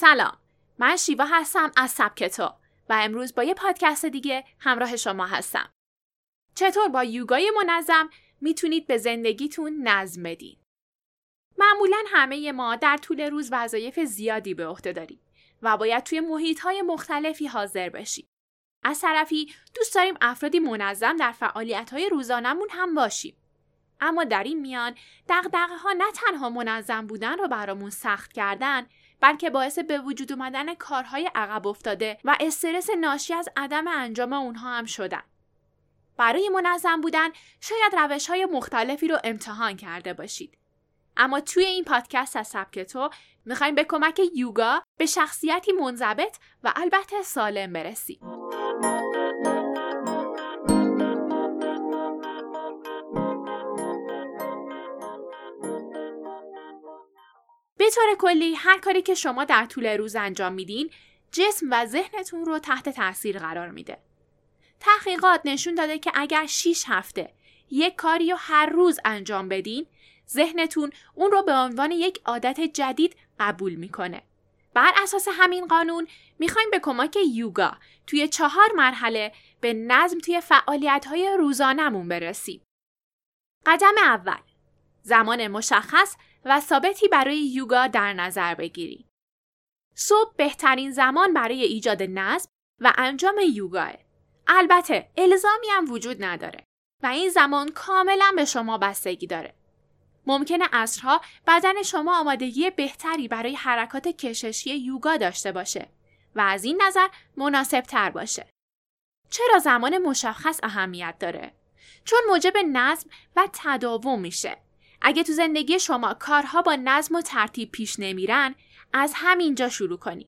سلام. من شیوا هستم از سبکتو و امروز با یه پادکست دیگه همراه شما هستم. چطور با یوگای منظم می‌تونید به زندگیتون نظم بدین؟ معمولا همه ما در طول روز وظایف زیادی به عهده داریم و باید توی محیط های مختلفی حاضر بشیم. از طرفی دوست داریم افرادی منظم در فعالیت های روزانمون هم باشیم. اما در این میان دقدقه ها نه تنها منظم بودن رو برامون سخت کردن بلکه باعث به وجود اومدن کارهای عقب افتاده و استرس ناشی از عدم انجام اونها هم شدن. برای منظم بودن شاید روش های مختلفی رو امتحان کرده باشید. اما توی این پادکست از سبک تو می‌خوایم به کمک یوگا به شخصیتی منضبط و البته سالم برسیم. به طور کلی هر کاری که شما در طول روز انجام میدین جسم و ذهنتون رو تحت تاثیر قرار میده. تحقیقات نشون داده که اگر 6 هفته یک کاری رو هر روز انجام بدین ذهنتون اون رو به عنوان یک عادت جدید قبول می‌کنه. بر اساس همین قانون می‌خوایم به کمک یوگا توی چهار مرحله به نظم توی فعالیت های روزانمون برسیم. قدم اول زمان مشخص و ثابتی برای یوگا در نظر بگیرید. صبح بهترین زمان برای ایجاد نظم و انجام یوگاه. البته الزامی هم وجود نداره و این زمان کاملا به شما بستگی داره. ممکنه اصرها بدن شما آمادگی بهتری برای حرکات کششی یوگا داشته باشه و از این نظر مناسب تر باشه. چرا زمان مشخص اهمیت داره؟ چون موجب نظم و تداوم میشه اگه تو زندگی شما کارها با نظم و ترتیب پیش نمیرن از همینجا شروع کنید.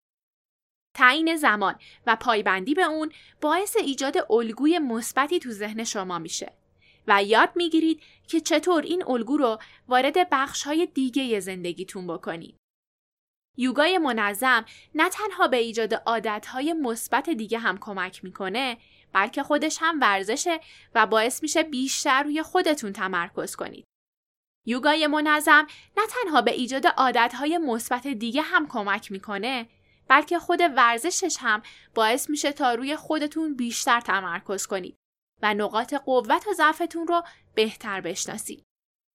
تعیین زمان و پایبندی به اون باعث ایجاد الگوی مثبتی تو ذهن شما میشه و یاد می‌گیرید که چطور این الگو رو وارد بخش های دیگه زندگیتون بکنید. یوگای منظم نه تنها به ایجاد عادتهای مثبت دیگه هم کمک می‌کنه بلکه خودش هم ورزشه و باعث میشه بیشتر روی خودتون تمرکز کنید. یوگای منظم نه تنها به ایجاد عادتهای مثبت دیگه هم کمک می‌کنه بلکه خود ورزشش هم باعث میشه تا روی خودتون بیشتر تمرکز کنید و نقاط قوت و ضعفتون رو بهتر بشناسید.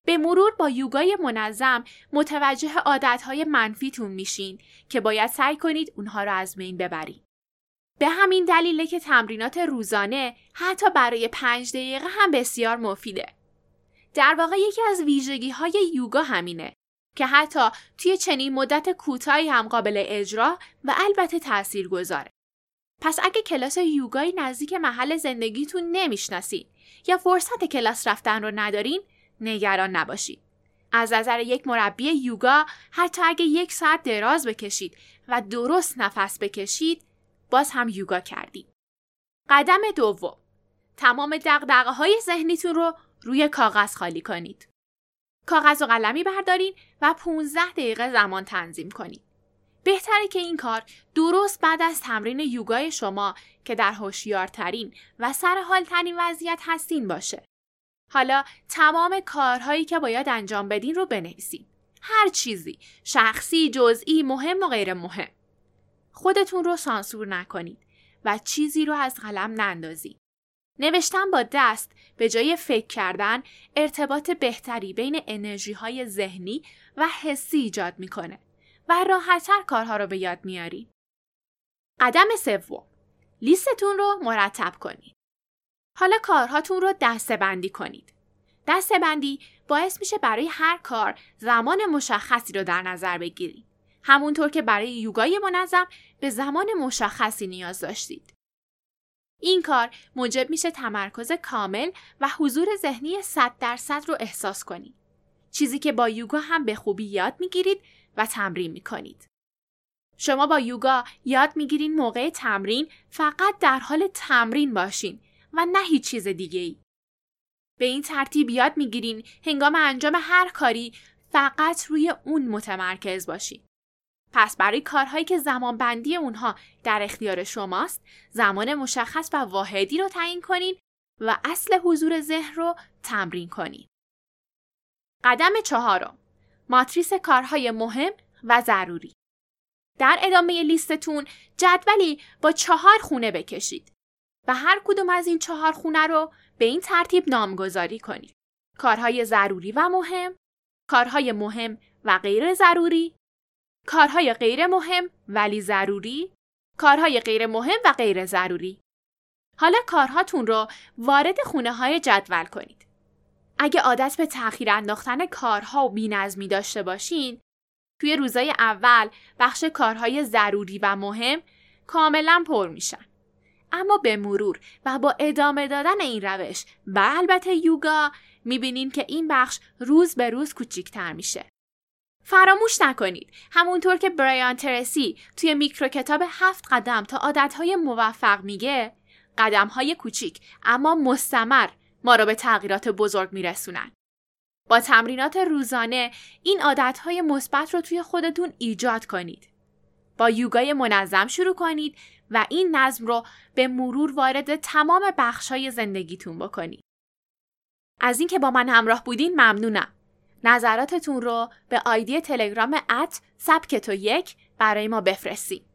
به مرور با یوگای منظم متوجه عادتهای منفیتون میشین که باید سعی کنید اونها رو از بین ببرید. به همین دلیله که تمرینات روزانه حتی برای پنج دقیقه هم بسیار مفیده. در واقع یکی از ویژگی های یوگا همینه که حتی توی چنین مدت کوتاهی هم قابل اجرا و البته تأثیر گذاره. پس اگه کلاس یوگای نزدیک محل زندگیتون نمی‌شناسید یا فرصت کلاس رفتن رو ندارین نگران نباشید. از نظر یک مربی یوگا حتی اگه یک ساعت دراز بکشید و درست نفس بکشید باز هم یوگا کردید. قدم دوم تمام دقدقه های ذهنیتون رو روی کاغذ خالی کنید. کاغذ و قلمی بردارین و 15 دقیقه زمان تنظیم کنید. بهتره که این کار درست بعد از تمرین یوگای شما که در هوشیارترین و سر ترین وضعیت هستین باشه. حالا تمام کارهایی که باید انجام بدین رو بنویسید. هر چیزی، شخصی، جزئی، مهم و غیر مهم. خودتون رو سانسور نکنید و چیزی رو از قلم نندازید. نوشتن با دست به جای فکر کردن ارتباط بهتری بین انرژی های ذهنی و حسی ایجاد می‌کنه و راحتتر کارها رو به یاد میاری. قدم سوم لیستتون رو مرتب کنید. حالا کارهاتون رو دسته بندی کنید. دسته بندی باعث میشه برای هر کار زمان مشخصی رو در نظر بگیرید. همونطور که برای یوگای منظم به زمان مشخصی نیاز داشتید. این کار موجب میشه تمرکز کامل و حضور ذهنی 100 درصد رو احساس کنید. چیزی که با یوگا هم به خوبی یاد می‌گیرید و تمرین می‌کنید. شما با یوگا یاد می‌گیرین موقع تمرین فقط در حال تمرین باشین و نه هیچ چیز دیگه ای. به این ترتیب یاد می‌گیرین هنگام انجام هر کاری فقط روی اون متمرکز باشین. پس برای کارهایی که زمان بندی اونها در اختیار شماست زمان مشخص و واحدی رو تعیین کنین و اصل حضور ذهن رو تمرین کنین. قدم چهارم ماتریس کارهای مهم و ضروری در ادامه لیستتون جدولی با چهار خونه بکشید و هر کدوم از این چهار خونه رو به این ترتیب نامگذاری کنید. کارهای ضروری و مهم، کارهای مهم و غیر ضروری، کارهای غیر مهم ولی ضروری، کارهای غیر مهم و غیر ضروری. حالا کارهاتون رو وارد خونه های جدول کنید. اگه عادت به تأخیر انداختن کارها و بینظمی داشته باشین، توی روزای اول بخش کارهای ضروری و مهم کاملا پر میشن. اما به مرور و با ادامه دادن این روش و البته یوگا می‌بینین که این بخش روز به روز کوچیکتر میشه. فراموش نکنید همونطور که برایان ترسی توی میکرو کتاب هفت قدم تا عادتهای موفق میگه قدمهای کوچیک اما مستمر ما را به تغییرات بزرگ میرسونن. با تمرینات روزانه این عادتهای مثبت رو توی خودتون ایجاد کنید. با یوگای منظم شروع کنید و این نظم رو به مرور وارد تمام بخشای زندگیتون بکنید. از اینکه با من همراه بودین ممنونم. نظراتتون رو به آیدی تلگرام ات سبکتو یک برای ما بفرستید.